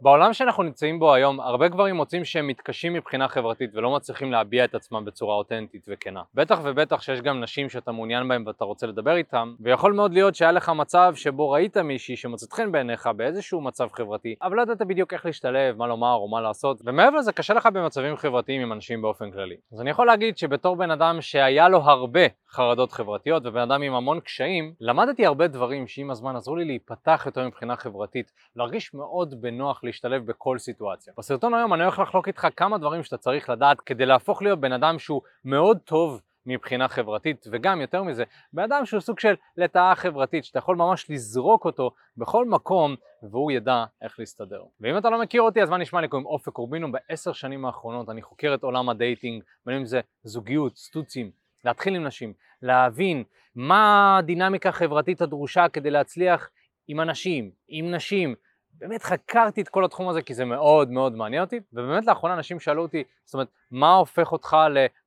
בעולם שאנחנו נמצאים בו היום, הרבה גברים מוצאים שהם מתקשים מבחינה חברתית ולא מצליחים להביע את עצמם בצורה אותנטית וכנה. בטח ובטח שיש גם נשים שאתה מעוניין בהן ואתה רוצה לדבר איתן, ויכול מאוד להיות שהיה לך מצב שבו ראית מישהי שמוצאת חן בעיניך באיזשהו מצב חברתי, אבל לא ידעת בדיוק איך להשתלב, מה לומר או מה לעשות, ומעבר לזה קשה לך במצבים חברתיים עם אנשים באופן כללי. אז אני יכול להגיד שבתור בן אדם שהיה לו הרבה חרדות חברתיות ובן אדם עם המון קשיים, למדתי הרבה דברים שעם הזמן עזרו לי להיפתח יותר מבחינה חברתית, להרגיש מאוד בנוח להשתלב בכל סיטואציה. בסרטון היום אני הולך לחלוק איתך כמה דברים שאתה צריך לדעת כדי להפוך להיות בן אדם שהוא מאוד טוב מבחינה חברתית, וגם יותר מזה, בן אדם שהוא סוג של לטאה חברתית, שאתה יכול ממש לזרוק אותו בכל מקום, והוא ידע איך להסתדר. ואם אתה לא מכיר אותי, אז מה נשמע? לי קוראים אופק קורבינו, בעשר שנים האחרונות אני חוקר את עולם הדייטינג, בין אם זה זוגיות, סטוצים, להתחיל עם נשים, להבין מה הדינמיקה החברתית הדרושה כדי להצליח עם אנשים, עם נשים, באמת חקרתי את כל התחום הזה כי זה מאוד מאוד מעניין אותי, ובאמת לאחרונה אנשים שאלו אותי, זאת אומרת, מה הופך אותך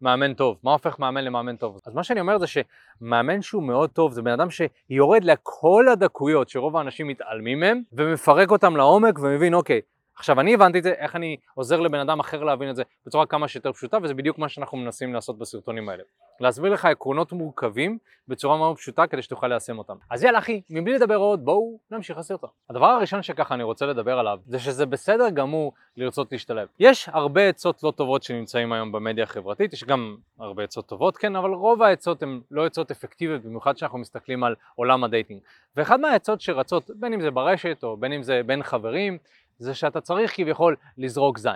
למאמן טוב? מה הופך מאמן למאמן טוב? אז מה שאני אומר זה שמאמן שהוא מאוד טוב זה בן אדם שיורד לכל הדקויות שרוב האנשים מתעלמים מהם, ומפרק אותם לעומק ומבין, אוקיי, עכשיו אני הבנתי את זה, איך אני עוזר לבן אדם אחר להבין את זה בצורה כמה שיותר פשוטה וזה בדיוק מה שאנחנו מנסים לעשות בסרטונים האלה. להסביר לך עקרונות מורכבים בצורה מאוד פשוטה כדי שתוכל ליישם אותם. אז יאללה אחי, מבלי לדבר עוד בואו נמשיך לסרטון. הדבר הראשון שככה אני רוצה לדבר עליו זה שזה בסדר גמור לרצות להשתלב. יש הרבה עצות לא טובות שנמצאים היום במדיה החברתית, יש גם הרבה עצות טובות כן, אבל רוב העצות הן לא עצות אפקטיביות במיוחד כשאנחנו מסתכלים על עולם הדייטינג. ואחד מהעצות שרצות בין אם זה ברשת או בין אם זה בין חברים זה שאתה צריך כביכול לזרוק זין.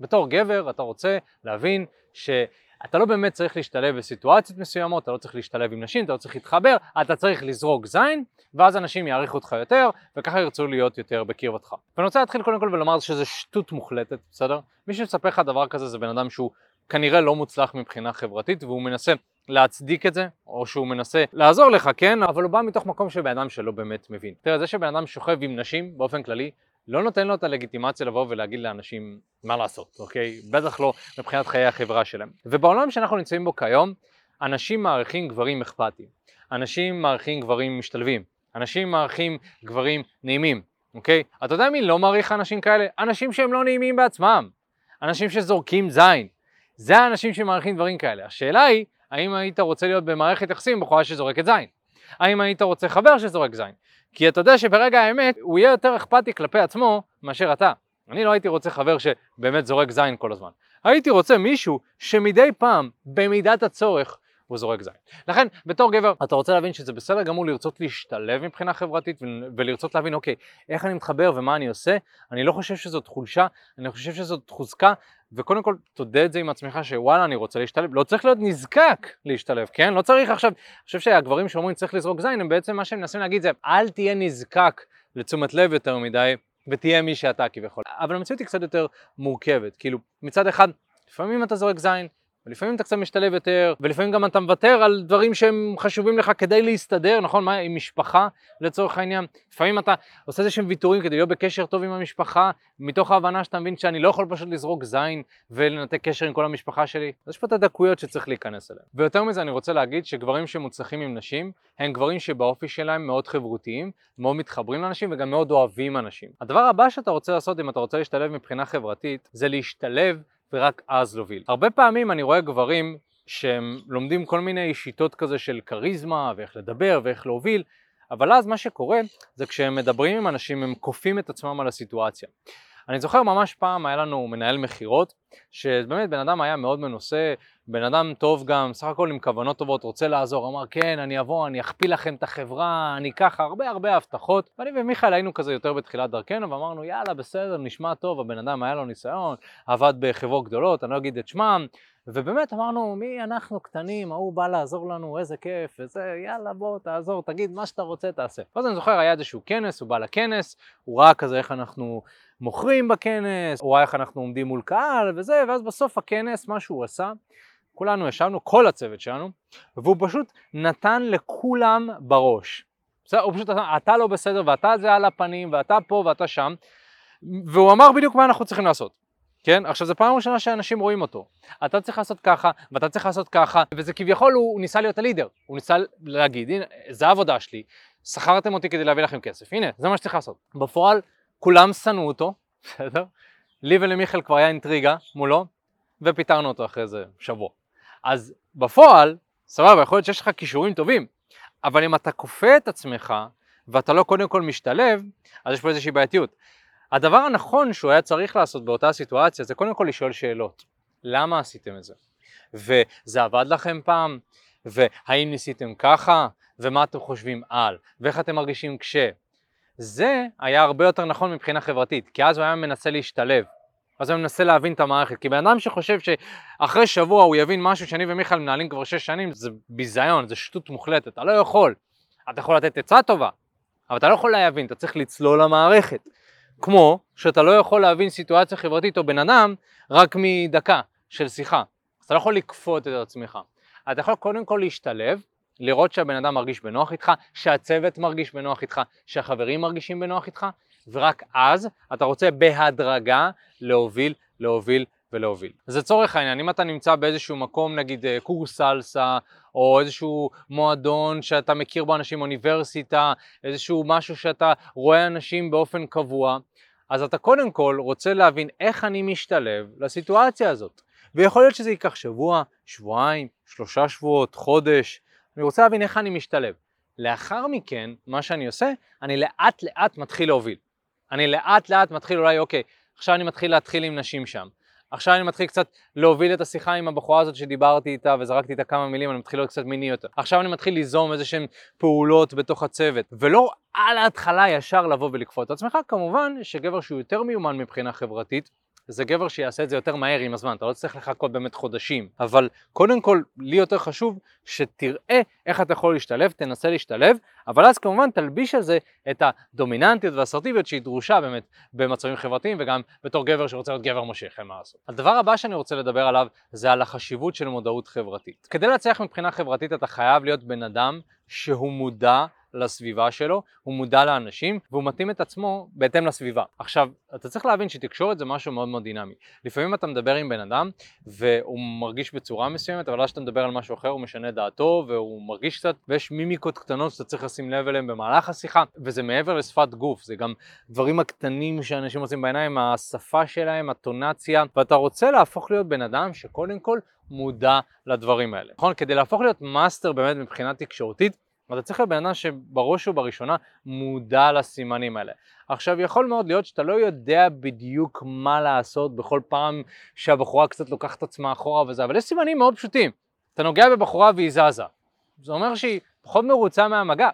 בתור גבר אתה רוצה להבין שאתה לא באמת צריך להשתלב בסיטואציות מסוימות, אתה לא צריך להשתלב עם נשים, אתה לא צריך להתחבר, אתה צריך לזרוק זין, ואז אנשים יעריכו אותך יותר, וככה ירצו להיות יותר בקרבתך. ואני רוצה להתחיל קודם כל ולומר שזה שטות מוחלטת, בסדר? מי שמספר לך דבר כזה זה בן אדם שהוא כנראה לא מוצלח מבחינה חברתית, והוא מנסה להצדיק את זה, או שהוא מנסה לעזור לך, כן? אבל הוא בא מתוך מקום של בן אדם שלא באמת מבין. תראה, זה שבן אדם שוכב עם נשים באופן כללי, לא נותן לו את הלגיטימציה לבוא ולהגיד לאנשים מה לעשות, אוקיי? בטח לא מבחינת חיי החברה שלהם. ובעולם שאנחנו נמצאים בו כיום, אנשים מעריכים גברים אכפתיים, אנשים מעריכים גברים משתלבים, אנשים מעריכים גברים נעימים, אוקיי? אתה יודע מי לא מעריך אנשים כאלה? אנשים שהם לא נעימים בעצמם, אנשים שזורקים זין. זה האנשים שמעריכים דברים כאלה. השאלה היא, האם היית רוצה להיות במערכת יחסים עם בחורה שזורקת זין? האם היית רוצה חבר שזורק זין? כי אתה יודע שברגע האמת הוא יהיה יותר אכפתי כלפי עצמו מאשר אתה. אני לא הייתי רוצה חבר שבאמת זורק זין כל הזמן. הייתי רוצה מישהו שמדי פעם, במידת הצורך, הוא זורק זין. לכן, בתור גבר, אתה רוצה להבין שזה בסדר גמור לרצות להשתלב מבחינה חברתית ולרצות להבין, אוקיי, איך אני מתחבר ומה אני עושה, אני לא חושב שזאת חולשה, אני חושב שזאת חוזקה, וקודם כל תודה את זה עם עצמך שוואלה אני רוצה להשתלב, לא צריך להיות נזקק להשתלב, כן? לא צריך עכשיו, אני חושב שהגברים שאומרים צריך לזרוק זין, הם בעצם מה שהם מנסים להגיד זה אל תהיה נזקק לתשומת לב יותר מדי ותהיה מי שאתה כביכול. אבל המציאות היא קצת יותר מורכבת, כאילו מצד אחד לפעמים אתה זורק זין, ולפעמים אתה קצת משתלב יותר, ולפעמים גם אתה מוותר על דברים שהם חשובים לך כדי להסתדר, נכון? מה, עם משפחה לצורך העניין. לפעמים אתה עושה איזה שהם ויתורים כדי להיות בקשר טוב עם המשפחה, מתוך ההבנה שאתה מבין שאני לא יכול פשוט לזרוק זין ולנתק קשר עם כל המשפחה שלי. אז יש פה את הדקויות שצריך להיכנס אליהן. ויותר מזה אני רוצה להגיד שגברים שמוצלחים עם נשים, הם גברים שבאופי שלהם מאוד חברותיים, מאוד מתחברים לאנשים וגם מאוד אוהבים אנשים. הדבר הבא שאתה רוצה לעשות אם אתה רוצה להשתלב מבחינה חברתית, זה להשתלב ורק אז להוביל. הרבה פעמים אני רואה גברים שהם לומדים כל מיני שיטות כזה של כריזמה ואיך לדבר ואיך להוביל, אבל אז מה שקורה זה כשהם מדברים עם אנשים הם כופים את עצמם על הסיטואציה. אני זוכר ממש פעם היה לנו מנהל מכירות, שבאמת בן אדם היה מאוד מנוסה, בן אדם טוב גם, סך הכל עם כוונות טובות, רוצה לעזור, אמר כן, אני אבוא, אני אכפיל לכם את החברה, אני ככה, הרבה הרבה הבטחות. ואני ומיכאל היינו כזה יותר בתחילת דרכנו, ואמרנו יאללה בסדר, נשמע טוב, הבן אדם היה לו ניסיון, עבד בחברות גדולות, אני לא אגיד את שמם, ובאמת אמרנו, מי אנחנו קטנים, ההוא בא לעזור לנו, איזה כיף, וזה, יאללה בוא תעזור, תגיד מה שאתה רוצה תעשה. ואז אני זוכר, היה איזשהו כנס, הוא בא לכנס, הוא ראה כזה איך אנחנו מוכרים בכנס, הוא ראה איך אנחנו עומדים מול קהל וזה, ואז בסוף הכנס, מה שהוא עשה, כולנו ישבנו, כל הצוות שלנו, והוא פשוט נתן לכולם בראש. בסדר, הוא פשוט, אתה לא בסדר, ואתה זה על הפנים, ואתה פה ואתה שם, והוא אמר בדיוק מה אנחנו צריכים לעשות. כן? עכשיו זו פעם ראשונה שאנשים רואים אותו. אתה צריך לעשות ככה, ואתה צריך לעשות ככה, וזה כביכול הוא, הוא ניסה להיות הלידר. הוא ניסה להגיד, הנה, זו העבודה שלי, שכרתם אותי כדי להביא לכם כסף, הנה, זה מה שצריך לעשות. בפועל, כולם שנאו אותו, בסדר? לי ולמיכאל כבר היה אינטריגה מולו, ופיטרנו אותו אחרי איזה שבוע. אז בפועל, סבבה, יכול להיות שיש לך כישורים טובים, אבל אם אתה כופה את עצמך, ואתה לא קודם כל משתלב, אז יש פה איזושהי בעייתיות. הדבר הנכון שהוא היה צריך לעשות באותה סיטואציה זה קודם כל לשאול שאלות. למה עשיתם את זה? וזה עבד לכם פעם? והאם ניסיתם ככה? ומה אתם חושבים על? ואיך אתם מרגישים כש? זה היה הרבה יותר נכון מבחינה חברתית, כי אז הוא היה מנסה להשתלב. אז הוא מנסה להבין את המערכת, כי בן אדם שחושב שאחרי שבוע הוא יבין משהו שאני ומיכאל מנהלים כבר שש שנים, זה ביזיון, זה שטות מוחלטת, אתה לא יכול. אתה יכול לתת עצה טובה, אבל אתה לא יכול להבין, אתה צריך לצלול למערכת. כמו שאתה לא יכול להבין סיטואציה חברתית או בן אדם רק מדקה של שיחה. אתה לא יכול לכפות את עצמך. אתה יכול קודם כל להשתלב, לראות שהבן אדם מרגיש בנוח איתך, שהצוות מרגיש בנוח איתך, שהחברים מרגישים בנוח איתך, ורק אז אתה רוצה בהדרגה להוביל, להוביל ולהוביל. אז לצורך העניין, אם אתה נמצא באיזשהו מקום, נגיד אה, קורס סלסה, או איזשהו מועדון שאתה מכיר בו אנשים, אוניברסיטה, איזשהו משהו שאתה רואה אנשים באופן קבוע, אז אתה קודם כל רוצה להבין איך אני משתלב לסיטואציה הזאת. ויכול להיות שזה ייקח שבוע, שבועיים, שלושה שבועות, חודש, אני רוצה להבין איך אני משתלב. לאחר מכן, מה שאני עושה, אני לאט לאט מתחיל להוביל. אני לאט לאט מתחיל אולי, אוקיי, עכשיו אני מתחיל להתחיל עם נשים שם. עכשיו אני מתחיל קצת להוביל את השיחה עם הבחורה הזאת שדיברתי איתה וזרקתי איתה כמה מילים, אני מתחיל להיות קצת מיני יותר. עכשיו אני מתחיל ליזום איזה שהן פעולות בתוך הצוות, ולא על ההתחלה ישר לבוא ולקפוא את עצמך, כמובן שגבר שהוא יותר מיומן מבחינה חברתית, זה גבר שיעשה את זה יותר מהר עם הזמן, אתה לא צריך לחכות באמת חודשים. אבל קודם כל, לי יותר חשוב שתראה איך אתה יכול להשתלב, תנסה להשתלב, אבל אז כמובן תלביש על זה את הדומיננטיות והאסרטיביות שהיא דרושה באמת במצבים חברתיים וגם בתור גבר שרוצה להיות גבר מושך, אין מה לעשות. הדבר הבא שאני רוצה לדבר עליו זה על החשיבות של מודעות חברתית. כדי להצליח מבחינה חברתית אתה חייב להיות בן אדם שהוא מודע לסביבה שלו, הוא מודע לאנשים והוא מתאים את עצמו בהתאם לסביבה. עכשיו, אתה צריך להבין שתקשורת זה משהו מאוד מאוד דינמי. לפעמים אתה מדבר עם בן אדם והוא מרגיש בצורה מסוימת, אבל אז שאתה מדבר על משהו אחר הוא משנה דעתו והוא מרגיש קצת, ויש מימיקות קטנות שאתה צריך לשים לב אליהן במהלך השיחה, וזה מעבר לשפת גוף, זה גם דברים הקטנים שאנשים עושים בעיניים, השפה שלהם, הטונציה, ואתה רוצה להפוך להיות בן אדם שקודם כל מודע לדברים האלה. נכון? כדי להפוך להיות מאסטר באמת מבחינה תקשורתית, אתה צריך להיות בן אדם שבראש ובראשונה מודע לסימנים האלה. עכשיו יכול מאוד להיות שאתה לא יודע בדיוק מה לעשות בכל פעם שהבחורה קצת לוקחת עצמה אחורה וזה, אבל יש סימנים מאוד פשוטים. אתה נוגע בבחורה והיא זזה. זה אומר שהיא פחות מרוצה מהמגע,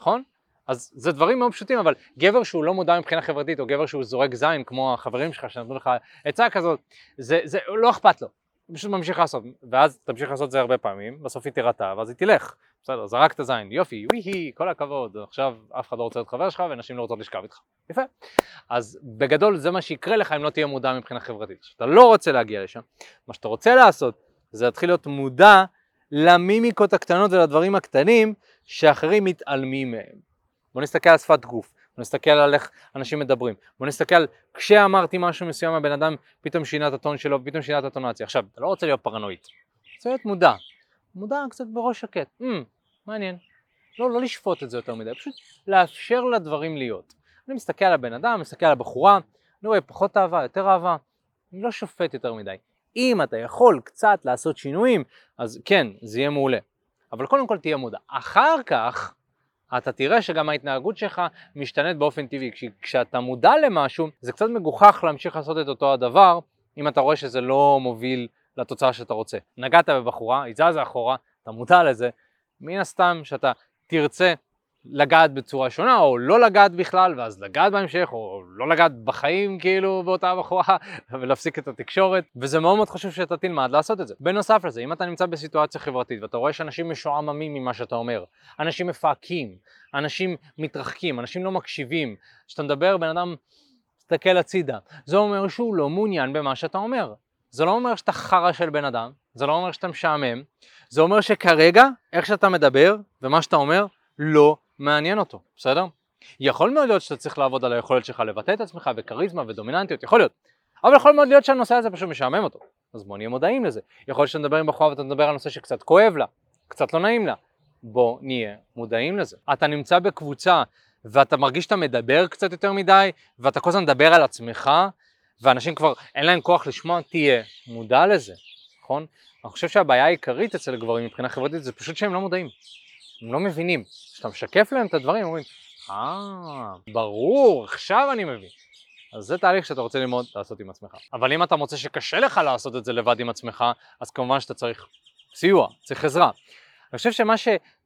נכון? אז זה דברים מאוד פשוטים, אבל גבר שהוא לא מודע מבחינה חברתית, או גבר שהוא זורק זין, כמו החברים שלך שנתנו לך עצה כזאת, זה, זה לא אכפת לו. הוא פשוט ממשיך לעשות, ואז תמשיך לעשות את זה הרבה פעמים, בסוף היא תירתע, ואז היא תלך. בסדר, זרקת זין, יופי, וואי, כל הכבוד, עכשיו אף אחד לא רוצה להיות חבר שלך ונשים לא רוצות לשכב איתך. יפה. אז בגדול זה מה שיקרה לך אם לא תהיה מודע מבחינה חברתית. כשאתה לא רוצה להגיע לשם, מה שאתה רוצה לעשות זה להתחיל להיות מודע למימיקות הקטנות ולדברים הקטנים שאחרים מתעלמים מהם. בוא נסתכל על שפת גוף, בוא נסתכל על איך אנשים מדברים, בוא נסתכל על כשאמרתי משהו מסוים הבן אדם פתאום שינה את הטון שלו, פתאום שינה את הטונציה. עכשיו, אתה לא רוצה להיות פרנואיד, רוצה להיות מודע. מודע קצת בראש שקט, mm, מעניין. לא, לא לשפוט את זה יותר מדי, פשוט לאפשר לדברים להיות. אני מסתכל על הבן אדם, מסתכל על הבחורה, אני רואה פחות אהבה, יותר אהבה, אני לא שופט יותר מדי. אם אתה יכול קצת לעשות שינויים, אז כן, זה יהיה מעולה. אבל קודם כל תהיה מודע. אחר כך, אתה תראה שגם ההתנהגות שלך משתנית באופן טבעי. כש, כשאתה מודע למשהו, זה קצת מגוחך להמשיך לעשות את אותו הדבר, אם אתה רואה שזה לא מוביל לתוצאה שאתה רוצה. נגעת בבחורה, היא זזה אחורה, אתה מודע לזה, מן הסתם שאתה תרצה לגעת בצורה שונה, או לא לגעת בכלל, ואז לגעת בהמשך, או לא לגעת בחיים כאילו באותה בחורה, ולהפסיק את התקשורת, וזה מאוד מאוד חשוב שאתה תלמד לעשות את זה. בנוסף לזה, אם אתה נמצא בסיטואציה חברתית, ואתה רואה שאנשים משועממים ממה שאתה אומר, אנשים מפהקים, אנשים מתרחקים, אנשים לא מקשיבים, כשאתה מדבר, בן אדם מסתכל הצידה, זה אומר שהוא לא מעוניין במה שאתה אומר. זה לא אומר שאתה חרא של בן אדם, זה לא אומר שאתה משעמם, זה אומר שכרגע, איך שאתה מדבר ומה שאתה אומר, לא מעניין אותו, בסדר? יכול מאוד להיות שאתה צריך לעבוד על היכולת שלך לבטא את עצמך וכריזמה ודומיננטיות, יכול להיות. אבל יכול מאוד להיות שהנושא הזה פשוט משעמם אותו. אז בוא נהיה מודעים לזה. יכול להיות שאתה מדבר עם בחורה ואתה מדבר על נושא שקצת כואב לה, קצת לא נעים לה. בוא נהיה מודעים לזה. אתה נמצא בקבוצה ואתה מרגיש שאתה מדבר קצת יותר מדי, ואתה כל הזמן מדבר על עצמך, ואנשים כבר אין להם כוח לשמוע, תהיה מודע לזה, נכון? אני חושב שהבעיה העיקרית אצל גברים מבחינה חברתית זה פשוט שהם לא מודעים, הם לא מבינים. כשאתה משקף להם את הדברים, אומרים, אה, ברור, עכשיו אני מבין. אז זה תהליך שאתה רוצה ללמוד לעשות עם עצמך. אבל אם אתה מוצא שקשה לך לעשות את זה לבד עם עצמך, אז כמובן שאתה צריך סיוע, צריך עזרה. אני חושב שמה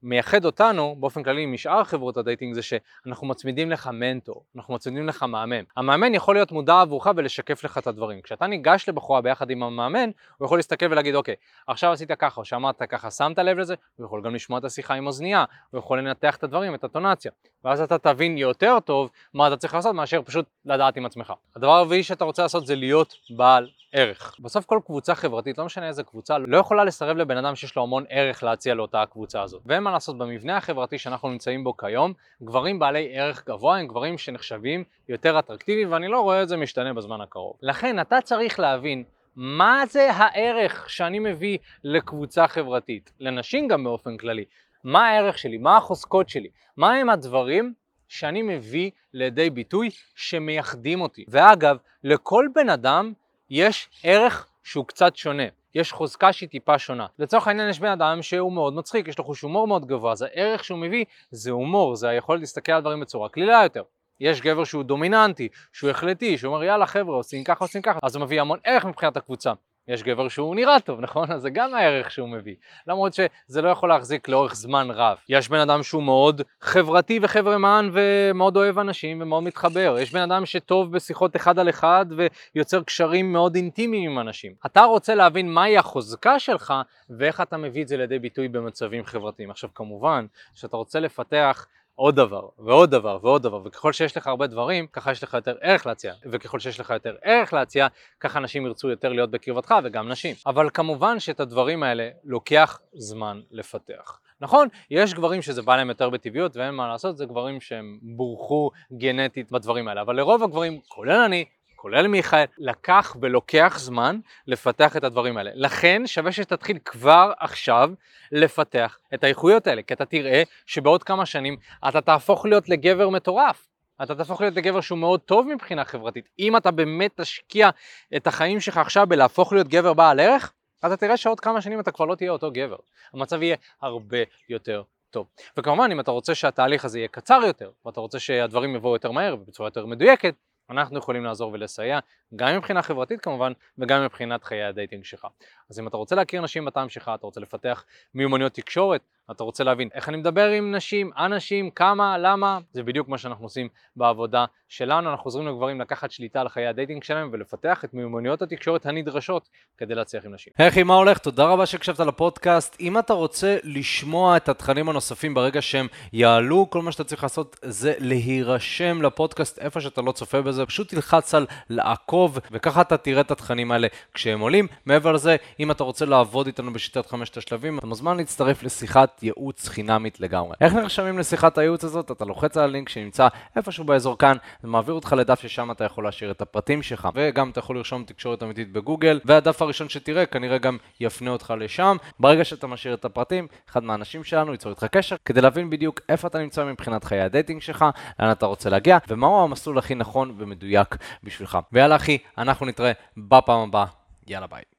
שמייחד אותנו באופן כללי משאר חברות הדייטינג זה שאנחנו מצמידים לך מנטור, אנחנו מצמידים לך מאמן. המאמן יכול להיות מודע עבורך ולשקף לך את הדברים. כשאתה ניגש לבחורה ביחד עם המאמן, הוא יכול להסתכל ולהגיד אוקיי, עכשיו עשית ככה או שאמרת ככה, שמת לב לזה, הוא יכול גם לשמוע את השיחה עם אוזנייה, הוא יכול לנתח את הדברים, את האינטונציה, ואז אתה תבין יותר טוב מה אתה צריך לעשות מאשר פשוט לדעת עם עצמך. הדבר הרביעי שאתה רוצה לעשות זה להיות בעל ערך. בסוף כל קבוצה חברתית, לא משנה איזה קבוצה, לא יכולה לסרב לבן אדם שיש לו המון ערך להציע לאותה הקבוצה הזאת. מה לעשות, במבנה החברתי שאנחנו נמצאים בו כיום, גברים בעלי ערך גבוה הם גברים שנחשבים יותר אטרקטיביים, ואני לא רואה את זה משתנה בזמן הקרוב. לכן אתה צריך להבין מה זה הערך שאני מביא לקבוצה חברתית, לנשים גם באופן כללי. מה הערך שלי, מה החוזקות שלי, מה הם הדברים שאני מביא לידי ביטוי שמייחדים אותי. ואגב, לכל בן אדם יש ערך שהוא קצת שונה. יש חוזקה שהיא טיפה שונה. לצורך העניין יש בן אדם שהוא מאוד מצחיק, יש לו חוש הומור מאוד גבוה, אז הערך שהוא מביא זה הומור, זה היכולת להסתכל על דברים בצורה קלילה יותר. יש גבר שהוא דומיננטי, שהוא החלטי, שהוא אומר יאללה חבר'ה עושים ככה עושים ככה, אז הוא מביא המון ערך מבחינת הקבוצה. יש גבר שהוא נראה טוב, נכון? אז זה גם הערך שהוא מביא. למרות שזה לא יכול להחזיק לאורך זמן רב. יש בן אדם שהוא מאוד חברתי וחברמן ומאוד אוהב אנשים ומאוד מתחבר. יש בן אדם שטוב בשיחות אחד על אחד ויוצר קשרים מאוד אינטימיים עם אנשים. אתה רוצה להבין מהי החוזקה שלך ואיך אתה מביא את זה לידי ביטוי במצבים חברתיים. עכשיו כמובן, כשאתה רוצה לפתח עוד דבר, ועוד דבר, ועוד דבר, וככל שיש לך הרבה דברים, ככה יש לך יותר ערך להציע, וככל שיש לך יותר ערך להציע, ככה אנשים ירצו יותר להיות בקרבתך, וגם נשים. אבל כמובן שאת הדברים האלה לוקח זמן לפתח. נכון, יש גברים שזה בא להם יותר בטבעיות ואין מה לעשות, זה גברים שהם בורחו גנטית בדברים האלה, אבל לרוב הגברים, כולל אני, כולל מיכאל, לקח ולוקח זמן לפתח את הדברים האלה. לכן שווה שתתחיל כבר עכשיו לפתח את האיכויות האלה, כי אתה תראה שבעוד כמה שנים אתה תהפוך להיות לגבר מטורף. אתה תהפוך להיות לגבר שהוא מאוד טוב מבחינה חברתית. אם אתה באמת תשקיע את החיים שלך עכשיו בלהפוך להיות גבר בעל ערך, אתה תראה שעוד כמה שנים אתה כבר לא תהיה אותו גבר. המצב יהיה הרבה יותר טוב. וכמובן, אם אתה רוצה שהתהליך הזה יהיה קצר יותר, ואתה רוצה שהדברים יבואו יותר מהר ובצורה יותר מדויקת, אנחנו יכולים לעזור ולסייע, גם מבחינה חברתית כמובן, וגם מבחינת חיי הדייטינג שלך. אז אם אתה רוצה להכיר נשים בטעם שלך, אתה רוצה לפתח מיומנויות תקשורת, אתה רוצה להבין איך אני מדבר עם נשים, אנשים, כמה, למה, זה בדיוק מה שאנחנו עושים בעבודה שלנו, אנחנו עוזרים לגברים לקחת שליטה על חיי הדייטינג שלהם ולפתח את מיומנויות התקשורת הנדרשות כדי להצליח עם נשים. היי אחי, מה הולך? תודה רבה שהקשבת לפודקאסט. אם אתה רוצה לשמוע את התכנים הנוספים ברגע שהם יעלו, כל מה שאתה צריך לעשות זה להירשם לפודקאסט איפה שאתה לא צופה בזה, פשוט תלחץ על לעקוב, וככה אתה תראה את התכנים האלה כשהם עולים. מעבר לזה, אם אתה רוצה לעבוד איתנו בשיטת חמשת השלבים, אתה מוזמן להצטרף לשיחת ייעוץ חינמית לגמרי. איך נרשמים לשיחת הייעוץ הזאת? אתה לוחץ על הלינק שנמצא איפשהו באזור כאן, זה מעביר אותך לדף ששם אתה יכול להשאיר את הפרטים שלך, וגם אתה יכול לרשום תקשורת אמיתית בגוגל, והדף הראשון שתראה כנראה גם יפנה אותך לשם. ברגע שאתה משאיר את הפרטים, אחד מהאנשים שלנו ייצור איתך קשר, כדי להבין בדיוק איפה אתה נמצא מבחינת חיי הדייטינג שלך, לאן אתה רוצה להגיע, ומהו המסלול הכי נכון ומדויק בשבילך. ויאללה אחי, אנחנו נתראה בפעם הבאה, יאללה ביי.